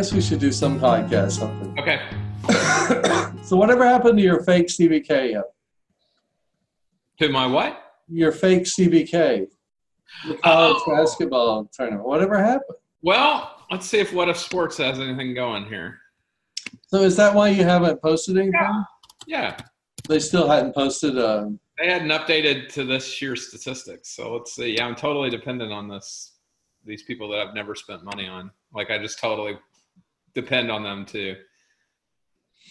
Guess we should do some podcast something. Okay. so whatever happened to your fake CBK? To my what? Your fake CBK, the college Oh. basketball tournament. Whatever happened? Well, let's see if What If Sports has anything going here. So is that why you haven't posted anything? Yeah. They still hadn't posted. Uh, They hadn't updated to this year's statistics. So let's see. Yeah, I'm totally dependent on this. These people that I've never spent money on. Like I just totally depend on them to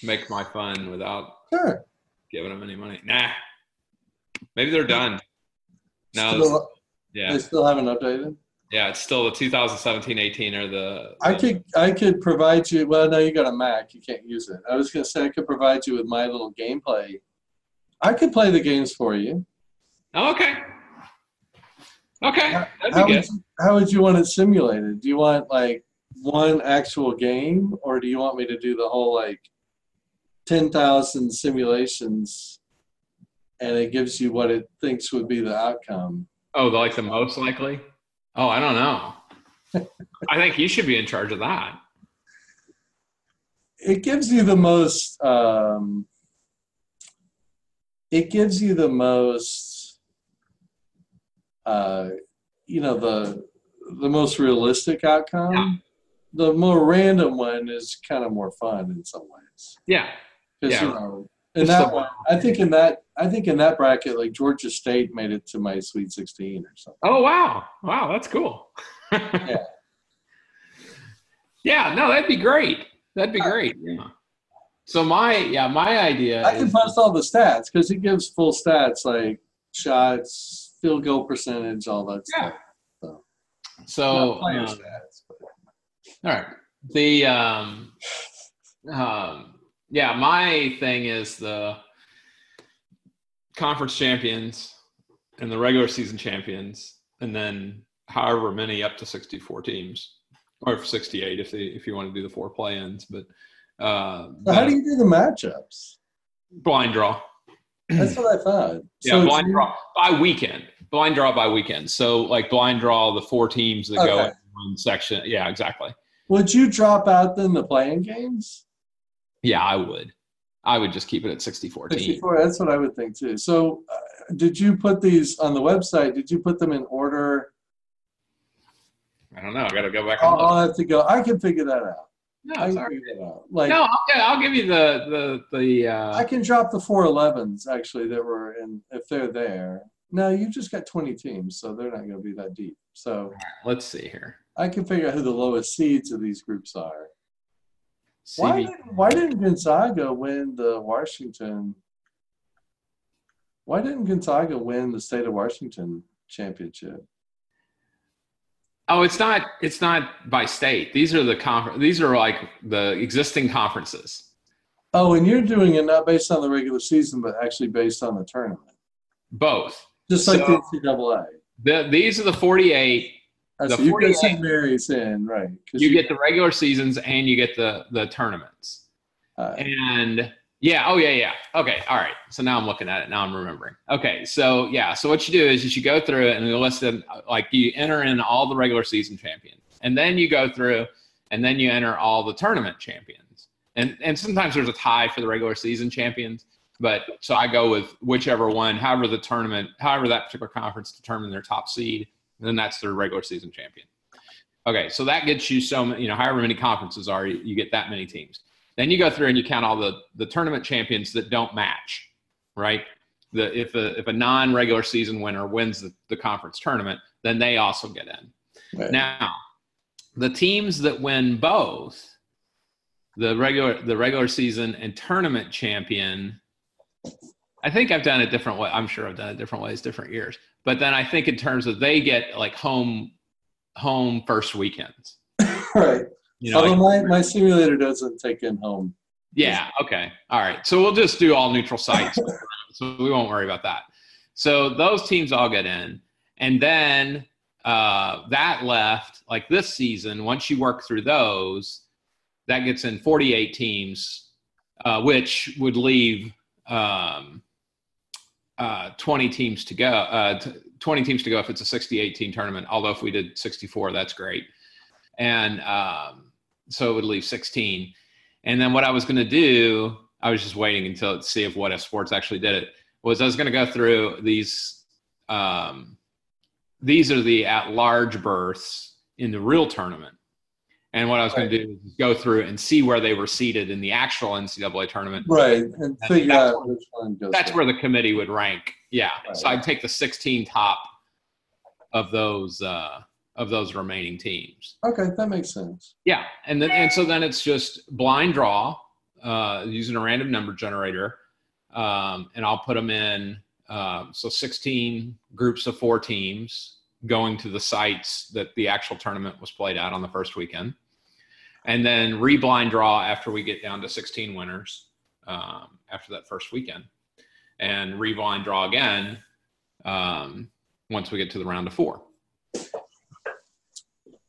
make my fun without sure. giving them any money. Nah. Maybe they're done. No, Still, yeah. They still haven't updated. Yeah, it's still the 2017-18 or the, I could I could provide you. Well, no, you got a Mac. You can't use it. I was gonna say I could provide you with my little gameplay. I could play the games for you. Oh, okay. Okay, How, how would you, how would you want it simulated? Do you want like one actual game, or do you want me to do the whole like ten thousand simulations, and it gives you what it thinks would be the outcome? Oh, the, like the most likely? Oh, I don't know. I think you should be in charge of that. it gives you the most um, it gives you the most uh, you know the the most realistic outcome. The more random one is kind of more fun in some ways Yeah. 'Cause, Yeah. you know in It's that the- one i think in that i think in that bracket like georgia state made it to my sweet 16 or something Oh, wow. Wow, that's cool. Yeah. Yeah, no, that'd be great. That'd be great. Yeah. So my yeah, my idea i can is post all the stats because it gives full stats like shots field goal percentage all that Yeah. stuff so Not player um, stats, but- All right. The um, um, yeah, my thing is the conference champions and the regular season champions, and then however many up to sixty-four teams, or sixty-eight if they if you want to do the four play-ins. But uh, So how do you do the matchups? blind draw? That's what I thought. Yeah, So blind draw by weekend. Blind draw by weekend. So like blind draw the four teams that go in one section. Yeah, exactly. Would you drop out then the play-in games? Yeah, I would. I would just keep it at 64 teams. 64, that's what I would think too. So uh, did you put these on the website? Did you put them in order? I don't know. I got to go back I'll. I'll have to go. I can figure that out. No, I it's can all right. figure that out. Like no, I'll, I'll give you the the the. Uh, I can drop the 411s actually that were in if they're there. No, you've just got 20 teams, so they're not going to be that deep. So let's see here. I can figure out who the lowest seeds of these groups are. Why didn't, why didn't Gonzaga win the Washington? Why didn't Gonzaga win the state of Washington championship? oh, it's not. It's not by state. These are the confer- These are like the existing conferences. Oh, and you're doing it not based on the regular season, but actually based on the tournament, Both. just like So- the NCAA. The, these are the 48. Uh, The so you get 48 St. Mary's in, right? 'cause You get the regular seasons and you get the the tournaments. uh, And yeah, oh yeah, yeah. Okay, all right. So now I'm looking at it. Now I'm remembering. Okay, so yeah, so what you do is, you go through it and you listen, like you enter in all the regular season champions, and then you go through, and then you enter all the tournament champions, and and sometimes there's a tie for the regular season champions, but so I go with whichever one, however the tournament, however that particular conference determined their top seed, then that's their regular season champion. Okay, so that gets you so many, you know, however many conferences are, you, you get that many teams. Then you go through and you count all the the tournament champions that don't match, right? The if a if a non regular season winner wins the, the conference tournament, then they also get in. right. Now, the teams that win both the regular the regular season and tournament champion, I think I've done it different way. I'm sure I've done it different ways, different years. But then I think in terms of they get like home home first weekends. right. You know, Although like- my, my simulator doesn't take in home. Yeah. Okay. All right. So we'll just do all neutral sites. so we won't worry about that. So those teams all get in, and then uh, that left like this season. Once you work through those, that gets in 48 teams, uh, which would leave um, uh, 20 teams to go. Uh, t- 20 teams to go if it's a 68 team tournament. Although if we did 64, that's great. And um, so it would leave 16. And then what I was going to do, I was just waiting until to see if What If Sports actually did it. Was I was going to go through these. Um, these are the at-large berths in the real tournament. And what I was going to do is go through and see where they were seated in the actual NCAA tournament. Right, and And figure that's out which one goes. That's where. where the committee would rank. Yeah. Right. So I'd take the 16 top of those uh, of those remaining teams. Okay, that makes sense. Yeah, and then and so then it's just blind draw uh, using a random number generator, um, and I'll put them in. Um, so 16 groups of four teams going to the sites that the actual tournament was played at on the first weekend, and then re-blind draw after we get down to 16 winners um, after that first weekend, and re-blind draw again um, once we get to the round of four.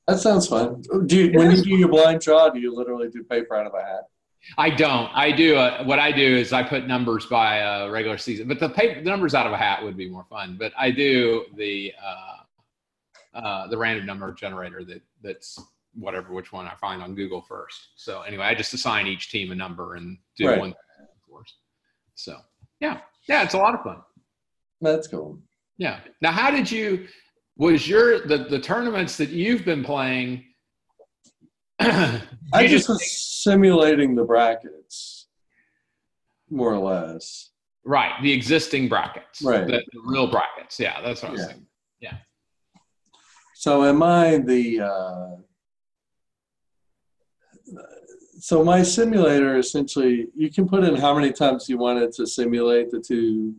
That sounds fun. Do you, when you do your blind draw, do you literally do paper out of a hat? I don't. I do. Uh, what I do is I put numbers by uh, regular season, but the paper the numbers out of a hat would be more fun. But I do the uh, uh, the random number generator that that's whatever which one I find on Google first. So anyway, I just assign each team a number and do Right. one course. So yeah, yeah, it's a lot of fun. That's cool. Yeah. Now, how did you? Was your the the tournaments that you've been playing? I just was simulating the brackets, more or less. Right, the existing brackets, Right. The, the real brackets. Yeah, that's what I was Yeah. thinking. So in mine, the uh, so my simulator essentially you can put in how many times you want it to simulate the two.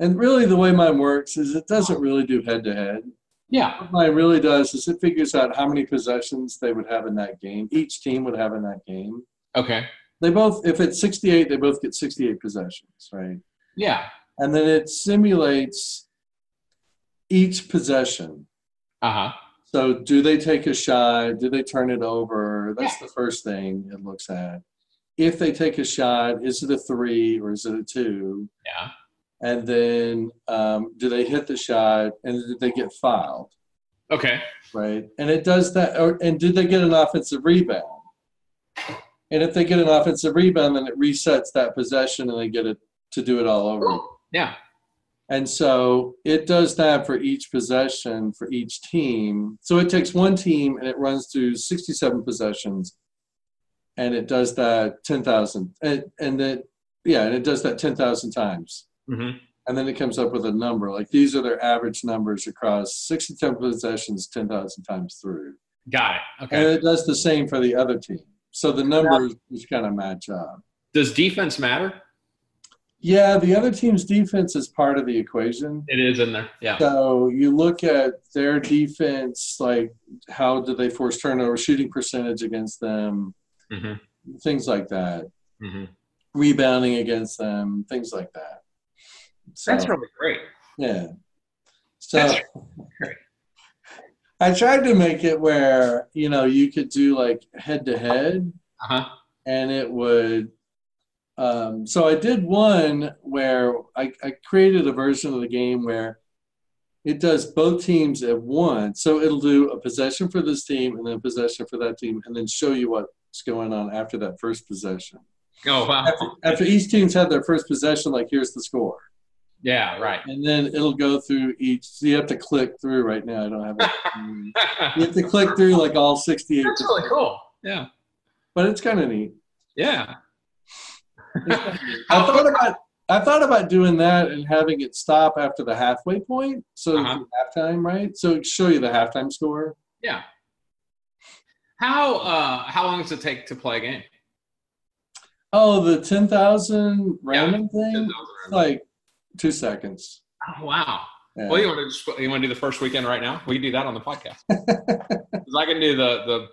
And really, the way mine works is it doesn't really do head to head. Yeah, What mine really does is it figures out how many possessions they would have in that game. Each team would have in that game. okay, They both, if it's 68, they both get 68 possessions, right? yeah, And then it simulates each possession. Uh huh, So, do they take a shot? Do they turn it over? That's the first thing it looks at. If they take a shot, is it a three or is it a two? yeah, And then, um, do they hit the shot and did they get fouled? okay, Right. And it does that. Or, and did they get an offensive rebound? And if they get an offensive rebound, then it resets that possession and they get it to do it all over. yeah, And so it does that for each possession for each team. So it takes one team and it runs through 67 possessions and it does that 10,000 and, and then yeah, and it does that 10,000 times. hmm And then it comes up with a number like these are their average numbers across 67 possessions 10,000 times through. got it. Okay. And it does the same for the other team. So the numbers just kind of match up. Does defense matter? Yeah, the other team's defense is part of the equation. It is in there. Yeah. So you look at their defense, like how do they force turnover, shooting percentage against them, hmm things like that, hmm rebounding against them, things like that. So, That's really great. yeah. So That's great. I tried to make it where you know you could do like head to head, and it would. Um, so I did one where I, I created a version of the game where it does both teams at once. So it'll do a possession for this team and then a possession for that team, and then show you what's going on after that first possession. Oh wow. After, after each team's had their first possession, like here's the score, Yeah. Right. and then it'll go through each. So you have to click through. Right now, I don't have it. You have to click through like all 68. That's really cool. Yeah. But it's kind of neat. Yeah. I thought about I thought about doing that and having it stop after the halfway point, so Uh-huh. halftime, right? So it show you the halftime score. Yeah. How uh how long does it take to play a game? Oh, the ten thousand random thing, it's like two seconds. Oh, wow. Yeah. Well, you want to just you want to do the first weekend right now? We can do that on the podcast. I can do the the.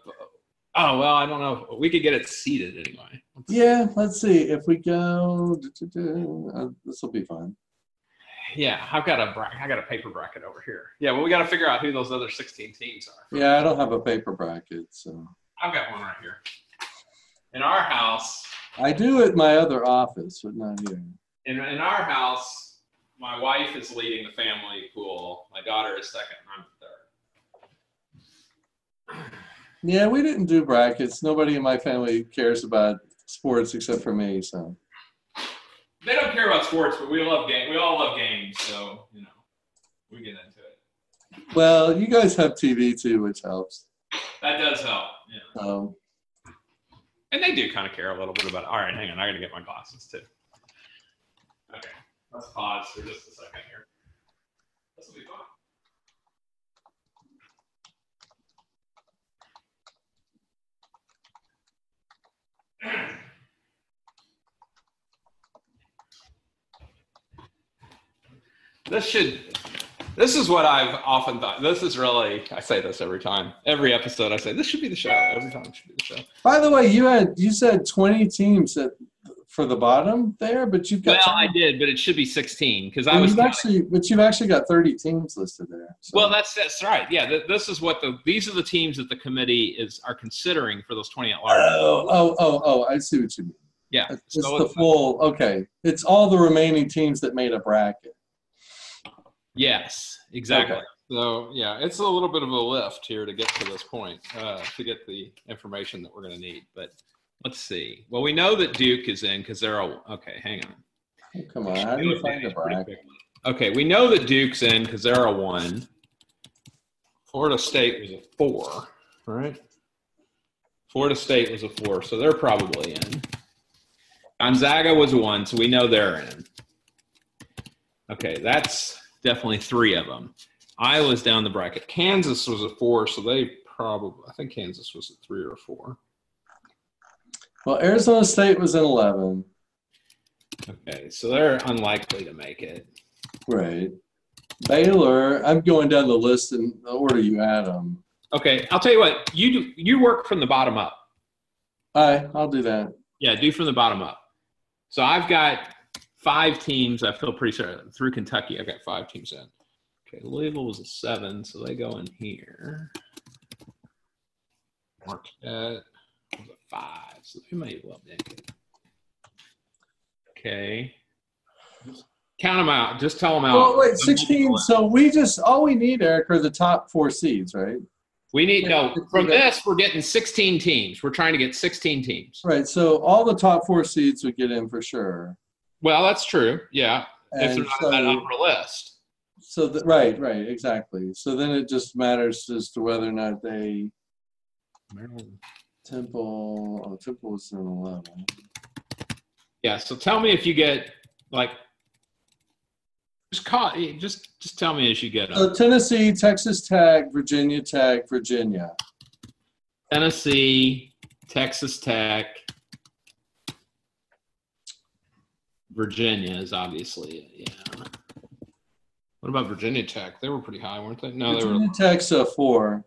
Oh well, I don't know. We could get it seated anyway. Let's- yeah, let's see if we go. Uh, this will be fun. Yeah, I've got a bracket. I got a paper bracket over here. Yeah, well, we got to figure out who those other 16 teams are. Yeah, I don't have a paper bracket, so I've got one right here. In our house, I do at my other office, but not here. in, in our house, my wife is leading the family pool. My daughter is second, and I'm third. Yeah, we didn't do brackets. Nobody in my family cares about sports except for me. So They don't care about sports, but we love game. We all love games, so you know, we get into it. well, you guys have TV too, which helps. That does help. Yeah. Um, And they do kind of care a little bit about it. All right, hang on. I got to get my glasses too. Okay, let's pause for just a second here. This will be fun. This should. This is what I've often thought. This is really. I say this every time. Every episode, I say this should be the show. Every time it should be the show. by the way, you had you said 20 teams at, for the bottom there, but you've got Well, I did, but it should be 16 because I was. you've actually, but you've actually got 30 teams listed there. So. well, that's that's right. Yeah, th- this is what the these are the teams that the committee is are considering for those 20 at large. oh, oh, oh, oh, I see what you mean. yeah, It's so the full. Okay, it's all the remaining teams that made a bracket. yes, exactly. Okay. So yeah, it's a little bit of a lift here to get to this point uh, to get the information that we're going to need. But let's see. Well, we know that Duke is in because they're a, okay. Hang on. Oh, come on, how do you find bracket? Okay, we know that Duke's in because they're a one. Florida State was a four, right? Florida State was a four, so they're probably in. Gonzaga was a one, so we know they're in. Okay, that's definitely three of them. Iowa's down the bracket. Kansas was a four, so they probably, I think Kansas was a three or a four. Well, Arizona State was in 11. Okay, so they're unlikely to make it. Right. Baylor, I'm going down the list in the order you had them. Okay, I'll tell you what, you do, you work from the bottom up. All right, I'll do that. Yeah, do from the bottom up. So I've got five teams. I feel pretty sure through Kentucky. I've got five teams in. Okay, Louisville was a seven, so they go in here. Marquette five, so they may well make it. Okay. Count them out. Just tell them out. Well, wait, 16. So we just, all we need, Eric, are the top four seeds, right? We need no from this. We're getting 16 teams. We're trying to get 16 teams. Right. So all the top four seeds would get in for sure. Well, that's true. Yeah, if they're And not on that upper list. so the, right, right, exactly. So then it just matters as to whether or not they Maryland. Temple. Oh, Temple was in 11. Yeah. So tell me if you get like just call just just tell me as you get So. Tennessee, Texas Tech, Virginia Tech, Virginia. Tennessee, Texas Tech, Virginia is obviously yeah. What about Virginia Tech? They were pretty high, weren't they? No, they were. Virginia Tech's a four.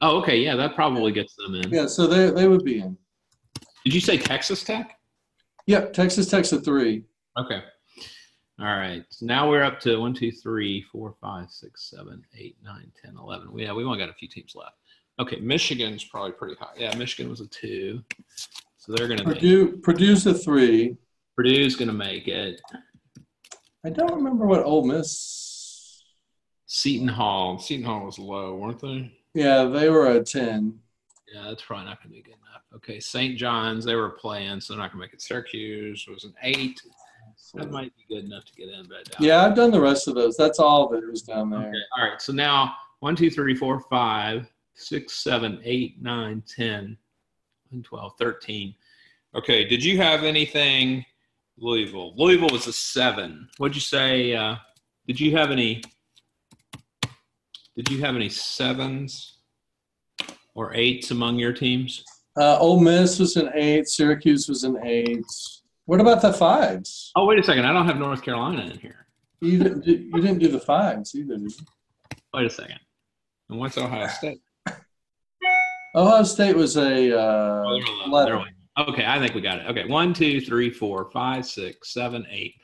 Oh, okay. Yeah, that probably gets them in. Yeah, so they they would be in. Did you say Texas Tech? Yep, Texas Tech's a three. Okay. All right. So now we're up to one, two, three, four, five, six, seven, eight, nine, ten, eleven. Yeah, we only got a few teams left. Okay. Michigan's probably pretty high. Yeah, Michigan was a two. So they're going to make it. Purdue Purdue's a three. Purdue's going to make it. I don't remember what Ole Miss. Seton Hall. Seton Hall was low, weren't they? Yeah, they were a ten. Yeah, that's probably not going to be good enough. Okay. St. John's, they were playing, so they're not going to make it. Syracuse was an eight. That might be good enough to get in, but it. Yeah, I've done the rest of those. That's all that was down there. Okay. All right. So now one, two, three, four, five, six, seven, eight, nine, 10, 11, 12, 13. Okay. Did you have anything? Louisville. Louisville was a seven. What'd you say? Uh, did you have any? Did you have any sevens or eights among your teams? Uh, Ole Miss was an eight. Syracuse was an eight. What about the fives? Oh, wait a second. I don't have North Carolina in here. You didn't, do- you didn't do the fives either. Did you? Wait a second. And what's Ohio State? Ohio State was a uh, Oh, they're low. 11. They're. Okay, I think we got it. Okay, 1, 2, 3, 4, 5, 6, 7, 8,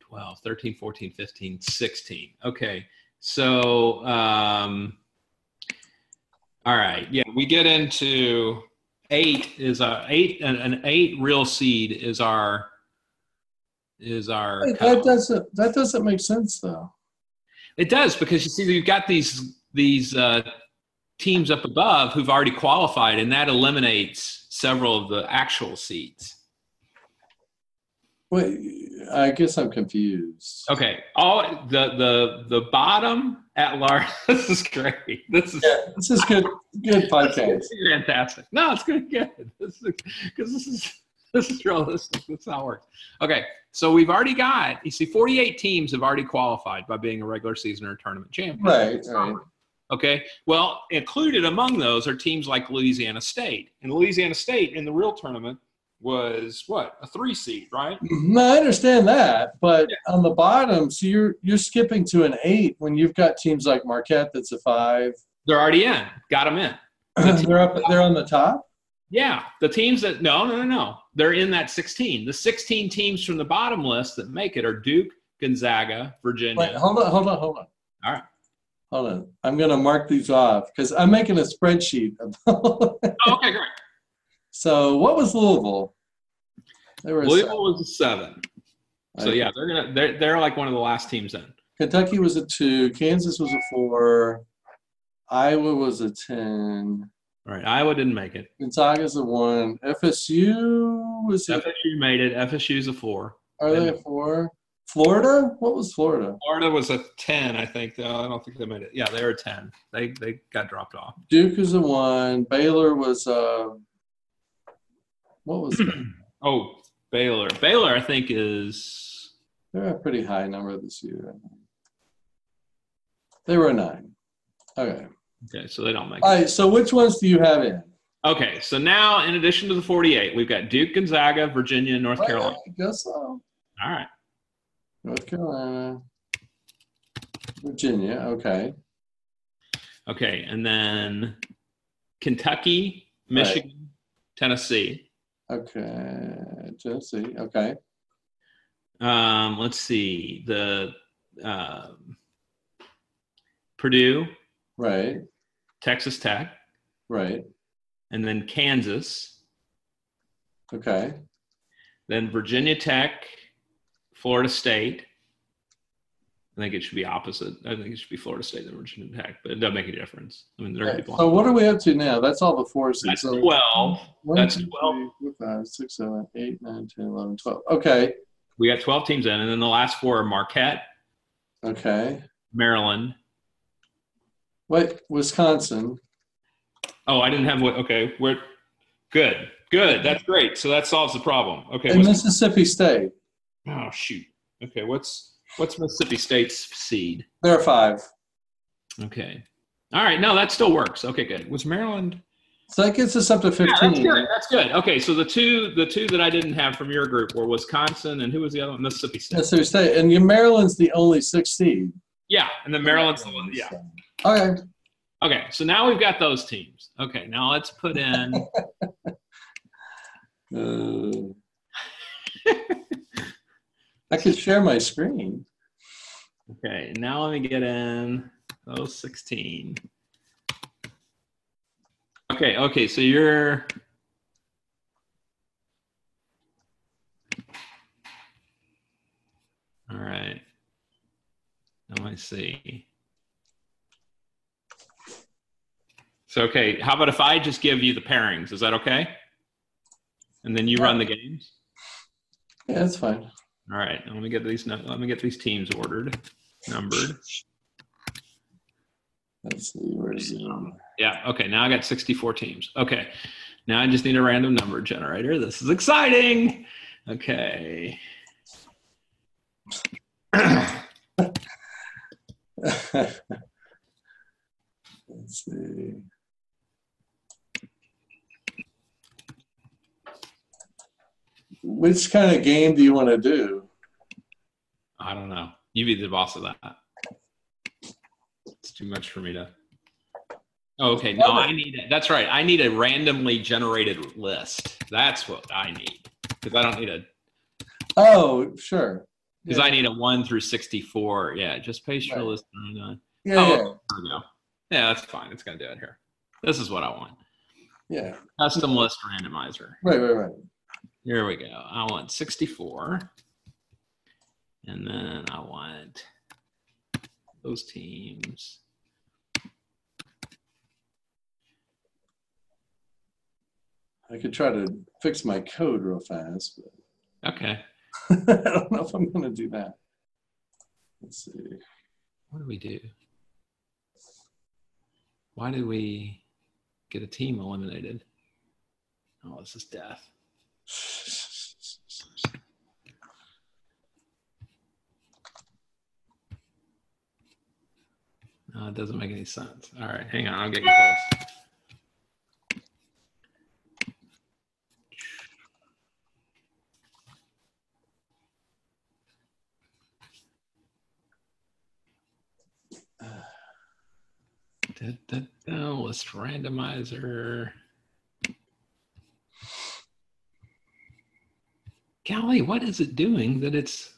12, 13, 14, 15, 16. Okay, so, um, all right. Yeah, we get into eight is a eight, an, an eight real seed is our, is our. Wait, that doesn't that doesn't make sense though. It does because you see, you've got these these uh, teams up above who've already qualified, and that eliminates several of the actual seats. Wait, I guess I'm confused. Okay, all the the the bottom at large. This is great. This is Yeah, this is good. Good podcast. This fantastic. No, it's good. Good. This is because this is this is realistic. That's how it works. Okay, so we've already got. You see, 48 teams have already qualified by being a regular season or tournament champion. Right, right. Okay. Well, included among those are teams like Louisiana State, and Louisiana State in the real tournament was what a three seed, right? No, I understand that, but on the bottom, so you're you're skipping to an eight when you've got teams like Marquette that's a five. They're already in. Got them in. they're up. They're on the top. Yeah, the teams that no, no, no, no, they're in that 16. The 16 teams from the bottom list that make it are Duke, Gonzaga, Virginia. Wait, hold on, hold on, hold on. All right. Hold on. I'm gonna mark these off because I'm making a spreadsheet. Oh, okay, great. So what was Louisville? They a Louisville was a seven. So seven. yeah, they're gonna they're they're like one of the last teams in. Kentucky was a two. Kansas was a four. Iowa was a ten. All right, Iowa didn't make it. Gonzaga's a one. FSU was a, FSU made it. FSU's a four. are they a four? Florida? What was Florida? Florida was a ten, I think. Though I don't think they made it. Yeah, they were a ten. They they got dropped off. Duke was a one. Baylor was uh what was it? Oh, Baylor. Baylor, I think is They're a pretty high number this year. They were a nine. Okay. okay. So they don't make All it. right. So which ones do you have in? Okay, so now in addition to the forty-eight, we've got Duke, Gonzaga, Virginia, and North Carolina. I guess so. All right. North Carolina, Virginia. Okay. Okay, and then Kentucky, Michigan, Tennessee. Okay. Tennessee. Okay. Um, let's see the um, Purdue, Right. Texas Tech, Right. and then Kansas, Okay. then Virginia Tech, Florida State. I think it should be opposite. I think it should be Florida State than Virginia Tech, but it doesn't make a difference. I mean, there Right. So what are we up to now? That's all the four seeds. That's So 12. one, That's two, 12. three, four, five, six, seven, eight, nine, 10, 11, 12. Okay. We got 12 teams in, and then the last four are Marquette, Okay. Maryland. Wait, Wisconsin. Oh, I didn't have what? Okay, we're good. Good. That's great. So that solves the problem. Okay. And Mississippi State. oh shoot. Okay. What's what's Mississippi State's seed? They're five. Okay. All right. No, that still works. Okay. Good. Was Maryland? So that gets us up to Yeah, 15. that's good. That's good. Okay. So the two the two that I didn't have from your group were Wisconsin and who was the other one? Mississippi State. Mississippi State. And your Maryland's the only six seed. Yeah. And then Maryland's the one. Yeah. Okay. Okay. So now we've got those teams. Okay. Now let's put in. Uh, I could share my screen. Okay, now let me get in those 16. Okay, okay, so you're all right. Let me see. So okay, how about if I just give you the pairings? Is that okay? And then you run the games? Yeah, that's fine. All right, let me get these. Let me get these teams ordered, numbered. Let's see. Where's the Yeah. Okay. Now I got 64 teams. Okay. Now I just need a random number generator. This is exciting. Okay. Let's see. Which kind of game do you want to do? I don't know. You be the boss of that. It's too much for me to. Oh, okay. No, I need it. That's right. I need a randomly generated list. That's what I need because I don't need a Oh, sure. because Yeah. I need a one through 64. Yeah. Just paste your Right. list. on, Yeah, Oh, yeah, there we go. Yeah, that's fine. It's gonna do it here. This is what I want. yeah. Custom list randomizer. Right, right, right. Here we go. I want 64. And then I want those teams. I could try to fix my code real fast, but Okay. I don't know if I'm going to do that. Let's see. What do we do? Why did we get a team eliminated? Oh, this is death. No, it doesn't make any sense. All right, hang on. I'm getting close. Da, da, da, list randomizer. Golly, what is it doing that it's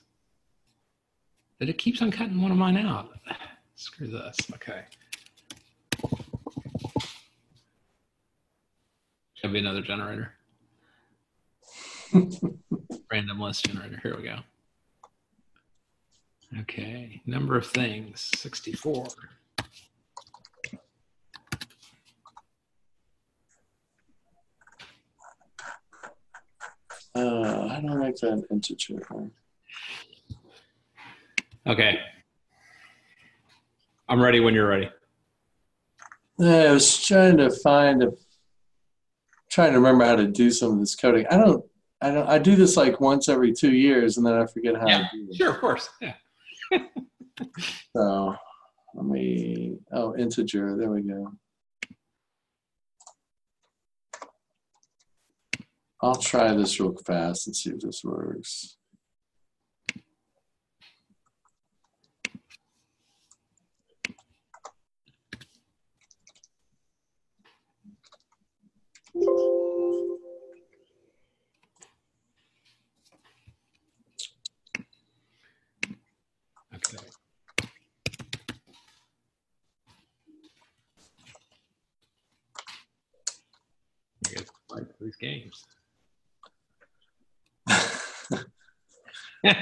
that it keeps on cutting one of mine out? Screw this. Okay. Should be another generator. Random list generator. Here we go. Okay. Number of things 64. Uh, how do I make that an integer? Okay. I'm ready when you're ready. Yeah, I was trying to find a trying to remember how to do some of this coding. I don't I don't I do this like once every two years and then I forget how Yeah, to do it. Sure, of course. Yeah. So let me oh integer, there we go. I'll try this real fast and see if this works. Okay. These games. All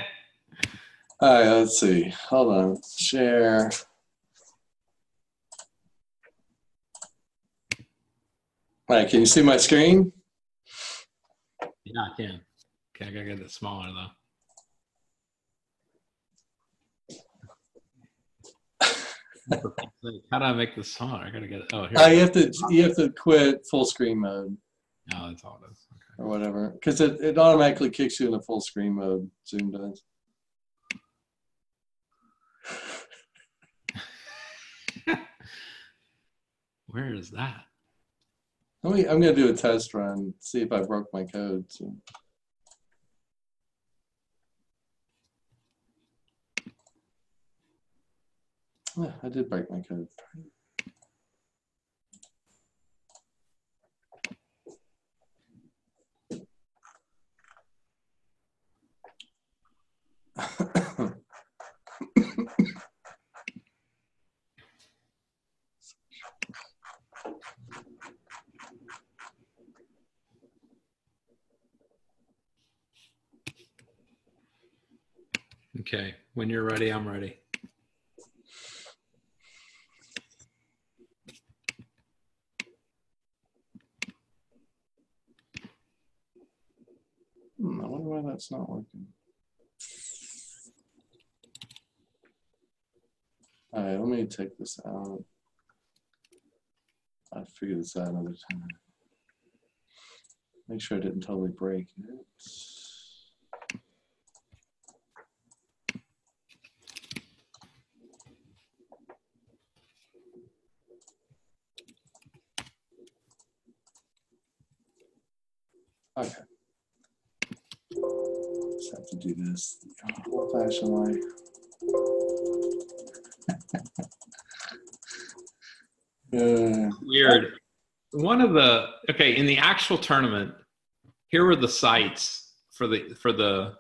right, let's see. Hold on. Share. All right, can you see my screen? Yeah, I can. Okay, I gotta get it smaller though. How do I make this smaller? I gotta get it. Oh, here. Uh, you have to you have to quit full screen mode oh, that's all it is. or whatever because it, it automatically kicks you into full screen mode. Zoom does. Where is that? Let me, I'm gonna do a test run, see if I broke my code. So. Yeah, I did break my code. Okay, when you're ready, I'm ready. Hmm, I wonder why that's not working. All right, let me take this out. I'll figure this out another time. Make sure I didn't totally break it. Okay. Just have to old-fashioned way. Uh, Weird. One of the okay in the actual tournament, here were the sites for the for the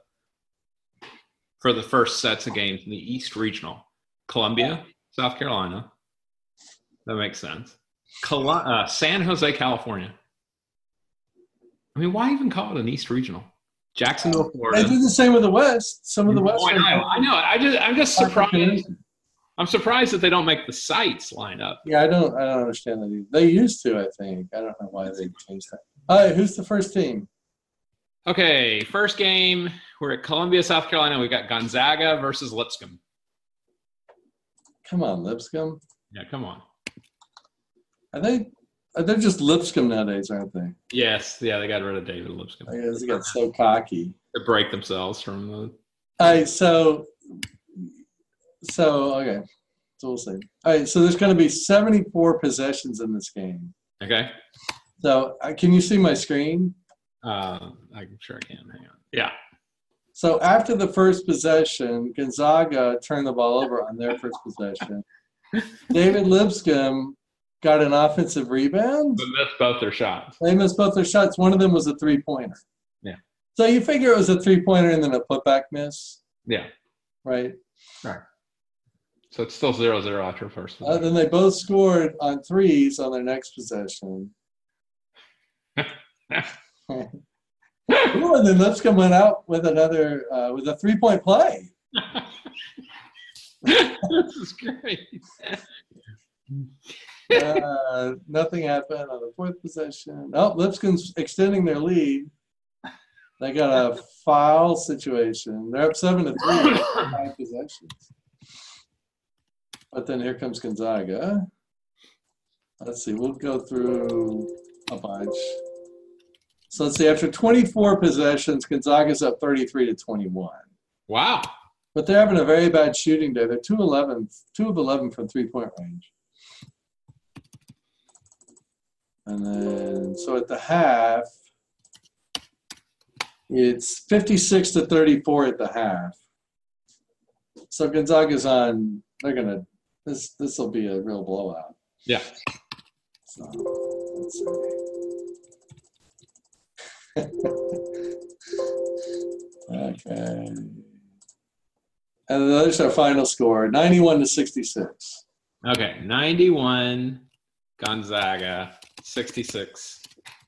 for the first sets of games in the East Regional: Columbia, South Carolina. That makes sense. Uh, San Jose, California. I mean, why even call it an East Regional? Jacksonville, Florida. They do the same with the West. Some of the oh, West. Oh, I know. I know. I just, I'm just surprised. I'm surprised that they don't make the sites line up. Yeah, I don't. I don't understand that. Either. They used to, I think. I don't know why they changed that. All right, who's the first team? Okay, first game. We're at Columbia, South Carolina. We've got Gonzaga versus Lipscomb. Come on, Lipscomb. Yeah, come on. Are they? Are just Lipscomb nowadays, aren't they? Yes, yeah, they got rid of David Lipscomb. I guess they got so cocky. To break themselves from the. All right, so, so okay, so we'll see. All right, so there's going to be 74 possessions in this game. Okay. So uh, can you see my screen? Uh, I'm sure I can. Hang on. Yeah. So after the first possession, Gonzaga turned the ball over on their first possession. David Lipscomb got an offensive rebound. But missed both their shots. They missed both their shots. One of them was a three pointer. Yeah. So you figure it was a three pointer and then a putback miss, Yeah. right? Right. So it's still zero zero after first. Uh, then they both scored on threes on their next possession. Ooh, and then Lipscomb went out with another uh, with a three point play. this is great. Uh, nothing happened on the fourth possession. Oh, Lipscomb's extending their lead. They got a foul situation. They're up seven to three, five possessions. But then here comes Gonzaga. Let's see. We'll go through a bunch. So let's see. After 24 possessions, Gonzaga's up 33 to 21. Wow. But they're having a very bad shooting day. They're 2 11, 2 of 11 from three point range. And then, so at the half, it's 56 to 34 at the half. So Gonzaga's on, they're going to, this this will be a real blowout. Yeah. So, let's see. okay. And then there's our final score 91 to 66. Okay. 91 Gonzaga, 66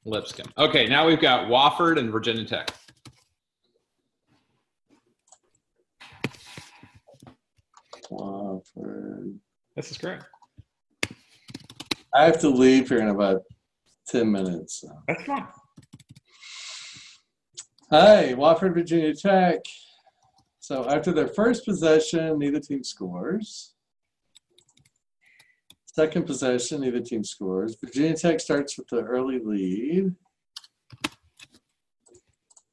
Lipscomb. Okay. Now we've got Wofford and Virginia Tech. Wofford. This is great. I have to leave here in about 10 minutes. So. That's fine. Hi, Wofford, Virginia Tech. So after their first possession, neither team scores. Second possession, neither team scores. Virginia Tech starts with the early lead.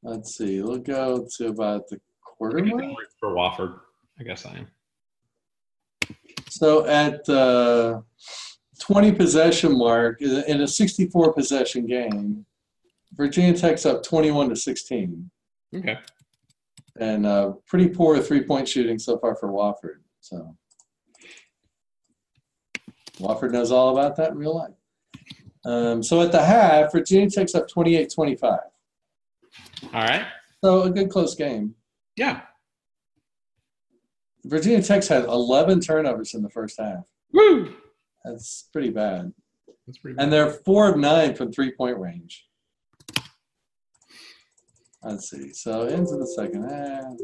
Let's see, we'll go to about the quarter mark. For Wofford, I guess I am. So at the 20 possession mark in a 64 possession game, Virginia Tech's up 21 to 16. Okay. And uh, pretty poor three point shooting so far for Wofford. So Wofford knows all about that in real life. Um, so at the half, Virginia Tech's up 28 25. All right. So a good close game. Yeah. Virginia Tech's had 11 turnovers in the first half. Woo. That's pretty bad. That's pretty. And they're four of nine from three point range. Let's see. So into the second half.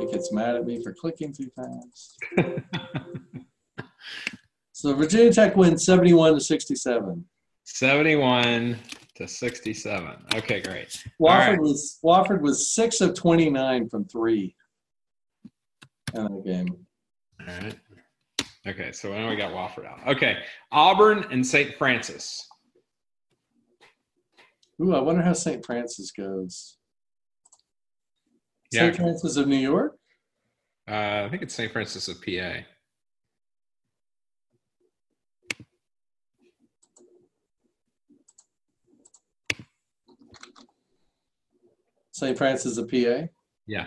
It gets mad at me for clicking too fast. So Virginia Tech wins 71 to 67. 71 to 67. Okay, great. Wofford right. was Wofford was six of 29 from three in that game. All right. Okay, so now we got Wofford out. Okay, Auburn and St. Francis. Ooh, I wonder how St. Francis goes. Yeah. St. Francis of New York? Uh, I think it's St. Francis of PA. St. Francis of PA? Yeah,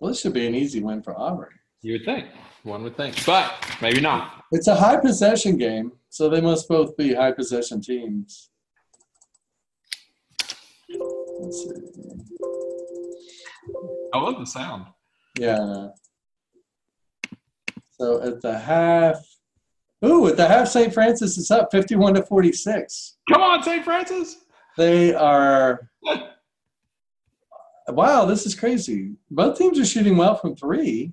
Well, this should be an easy win for Auburn. you would think. One would think, but maybe not. It's a high possession game, so they must both be high possession teams. Let's see. I love the sound. Yeah. So at the half, ooh, at the half, St. Francis is up 51 to 46. Come on, St. Francis. They are, wow, this is crazy. Both teams are shooting well from three.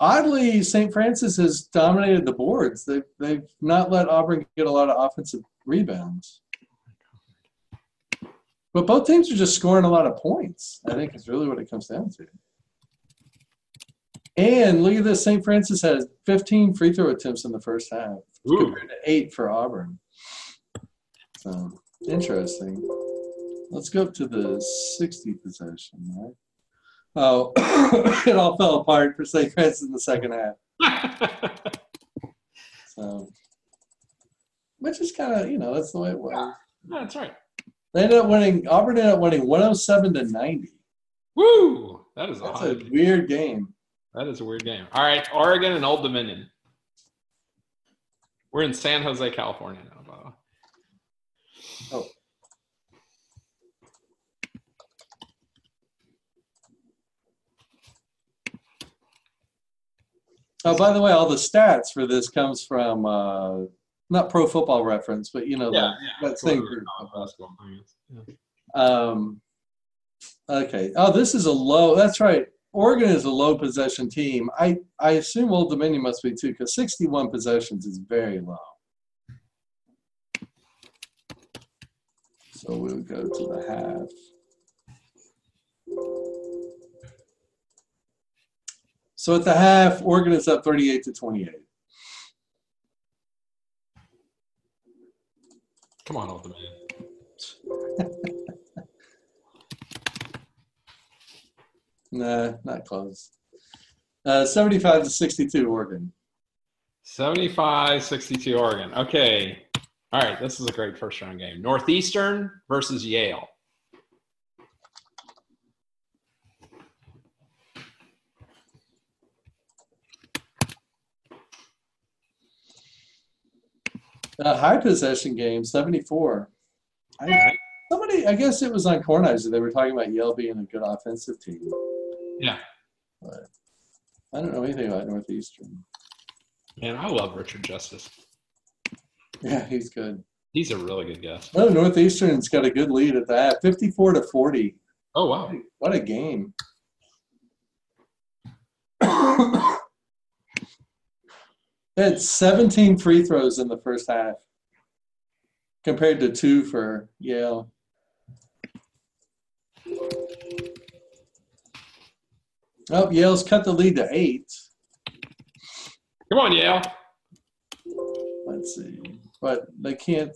Oddly, St. Francis has dominated the boards. They've they've not let Auburn get a lot of offensive rebounds. But both teams are just scoring a lot of points. I think is really what it comes down to. And look at this: St. Francis has 15 free throw attempts in the first half, Ooh. compared to eight for Auburn. So interesting. Let's go up to the 60 possession, right? Oh, it all fell apart for St. Francis in the second half. So, which is kind of, you know, that's the way it was. That's right. They ended up winning, Auburn ended up winning 107 to 90. Woo! That is a That's high. a weird game. That is a weird game. All right, Oregon and Old Dominion. We're in San Jose, California now, way. Oh, by the way, all the stats for this comes from uh, not Pro Football Reference, but you know that, that same group. basketball. Yeah. Um, okay. Oh, this is a low. That's right. Oregon is a low possession team. I I assume Old Dominion must be too, because 61 possessions is very low. So we'll go to the half. So at the half, Oregon is up 38 to 28. Come on, Old Dominion. Nah, not close. Uh, 75 to 62, Oregon. 75 62 Oregon. Okay. All right. This is a great first round game. Northeastern versus Yale. Uh, high possession game, 74. I, somebody, I guess it was on Cornizer. They were talking about Yale being a good offensive team. Yeah. But I don't know anything about Northeastern. Man, I love Richard Justice. Yeah, he's good. He's a really good guess. Oh, Northeastern's got a good lead at that, 54 to 40. Oh, wow. What a game. They had 17 free throws in the first half compared to two for Yale. Oh, Yale's cut the lead to eight. Come on, Yale. Let's see. But they can't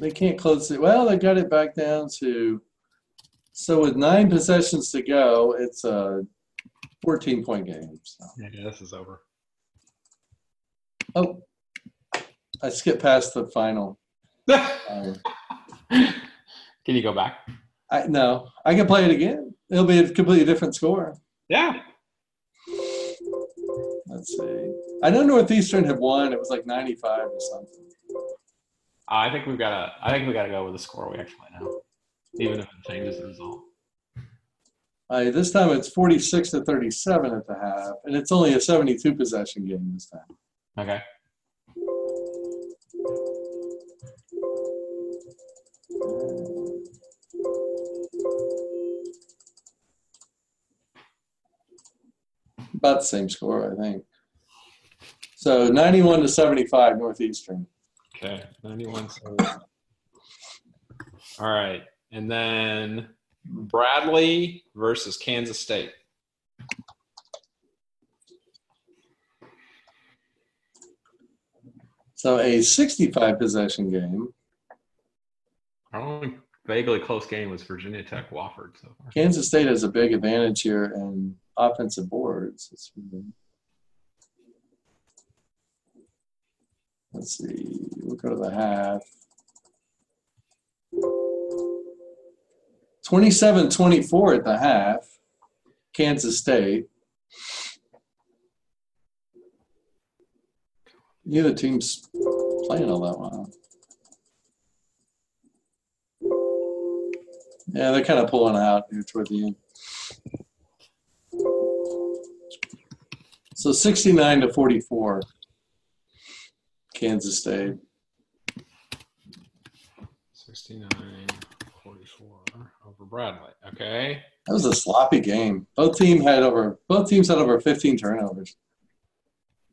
they can't close it. Well, they got it back down to so with nine possessions to go, it's a 14 point game. So. Yeah, this is over. Oh, I skipped past the final. Um, Can you go back? I no, I can play it again. It'll be a completely different score. Yeah. Let's see. I know Northeastern had won. It was like 95 or something. I think we've got to. I think we got to go with the score we actually know, even if it changes the result. Uh, this time it's 46 to 37 at the half, and it's only a 72 possession game this time. Okay. About the same score, I think. So 91 to 75 Northeastern. Okay. Ninety-one. All right, and then Bradley versus Kansas State. So a 65 possession game. Our only vaguely close game was Virginia Tech Wofford so far. Kansas State has a big advantage here in offensive boards. It's really- Let's see. We'll go to the half. 27 24 at the half. Kansas State. Neither team's playing all that well. Yeah, they're kind of pulling out here toward the end. So 69 to 44, Kansas State. 69 44 over Bradley. Okay. That was a sloppy game. Both team had over both teams had over 15 turnovers.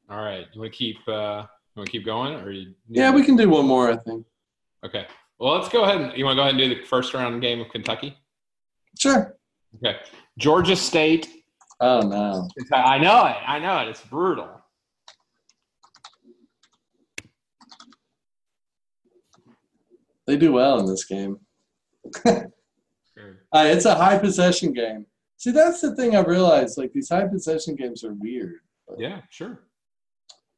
All right. You want to keep? Uh, you want to keep going, or you? Yeah, we can do one more. I think. Okay. Well, let's go ahead. And, you want to go ahead and do the first round game of Kentucky? Sure. Okay. Georgia State. Oh no. I know it. I know it. It's brutal. They do well in this game. uh, it's a high possession game. See, that's the thing I realized. Like these high possession games are weird. Yeah, sure.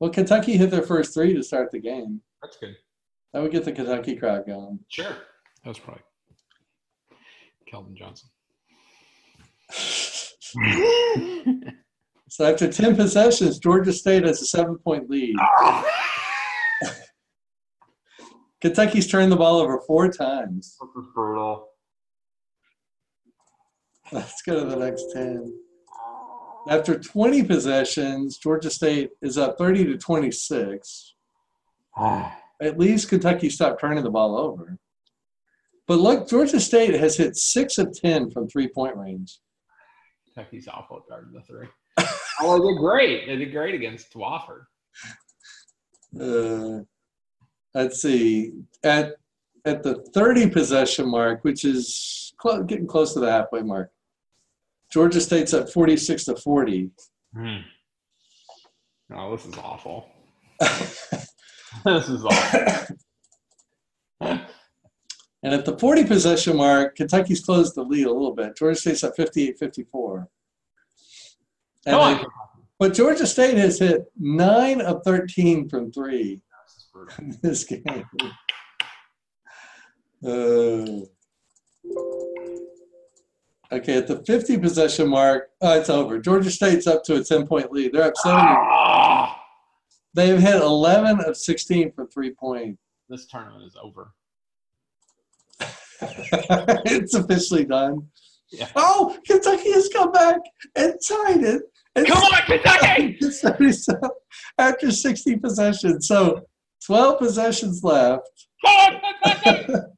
Well, Kentucky hit their first three to start the game. That's good. That would get the Kentucky crowd going. Sure. That was probably Keldon Johnson. so after 10 possessions, Georgia State has a seven point lead. Kentucky's turned the ball over four times. This is brutal. Let's go to the next 10. After 20 possessions, Georgia State is up 30 to 26. At least Kentucky stopped turning the ball over. But look, Georgia State has hit six of 10 from three point range. Kentucky's awful at guarding the three. oh, they did great. They did great against Wofford. Uh, let's see. At at the 30 possession mark, which is cl- getting close to the halfway mark, Georgia State's at 46 to 40. Hmm. Oh, this is awful. this is awful. and at the 40 possession mark, Kentucky's closed the lead a little bit. Georgia State's at 58 54. but Georgia State has hit nine of 13 from three in this game. Uh, okay, at the 50 possession mark, oh, it's over. Georgia State's up to a 10 point lead. They're up 70. Ah! They've hit 11 of 16 for three point. This tournament is over. it's officially done. Yeah. Oh, Kentucky has come back and tied it. And come on, Kentucky! after 60 possessions. So 12 possessions left.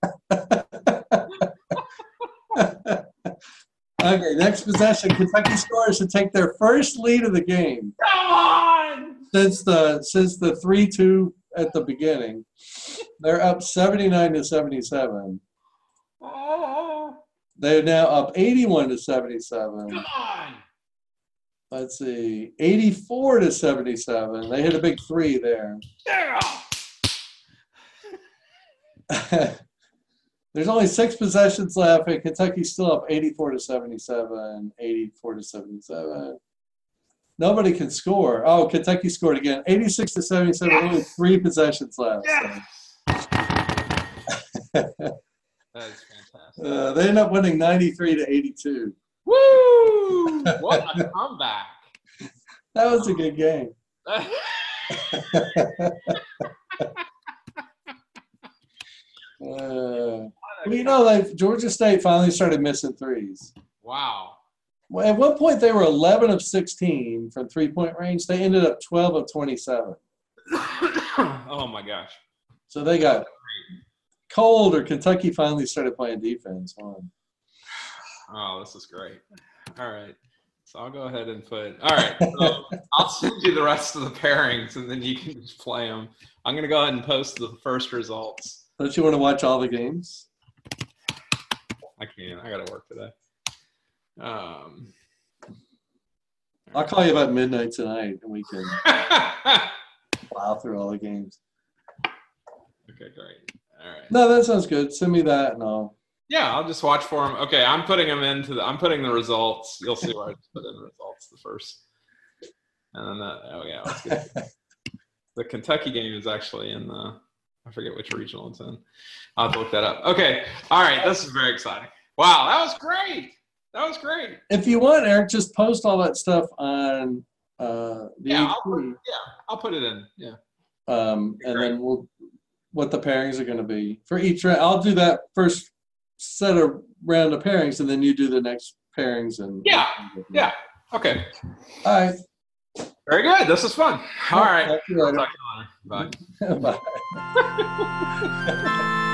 Okay, next possession. Kentucky scores to take their first lead of the game. Come on! Since the since the three two at the beginning, they're up seventy nine to seventy seven. Oh. They're now up eighty one to seventy seven. Come on! Let's see, eighty four to seventy seven. They hit a big three there. Yeah. There's only six possessions left, and Kentucky's still up 84 to 77, 84 to 77. Nobody can score. Oh, Kentucky scored again. 86 to 77, yes. only three possessions left. Yes. So. that is fantastic. Uh, they end up winning 93 to 82. Woo! What a comeback. that was a good game. Uh, well, you know, like Georgia State finally started missing threes. Wow. Well, at one point, they were 11 of 16 from three point range. They ended up 12 of 27. oh my gosh. So they got cold, or Kentucky finally started playing defense. One. Oh, this is great. All right. So I'll go ahead and put. All right. So I'll send you the rest of the pairings, and then you can just play them. I'm going to go ahead and post the first results. Don't you want to watch all the games? I can't. I got to work today. Um, I'll call you about midnight tonight, and we can plow through all the games. Okay, great. All right. No, that sounds good. Send me that, and I'll. Yeah, I'll just watch for them. Okay, I'm putting them into the. I'm putting the results. You'll see where I put in the results the first. And then that. Oh yeah, the Kentucky game is actually in the I forget which regional it's in. I'll look that up. Okay. All right. This is very exciting. Wow. That was great. That was great. If you want, Eric, just post all that stuff on uh, the yeah, I'll put, yeah, I'll put it in. Yeah. Um, and then we'll what the pairings are going to be for each round. I'll do that first set of round of pairings, and then you do the next pairings. And yeah, yeah. Okay. All right. Very good. This is fun. All right. Talk to you later. Bye. Bye.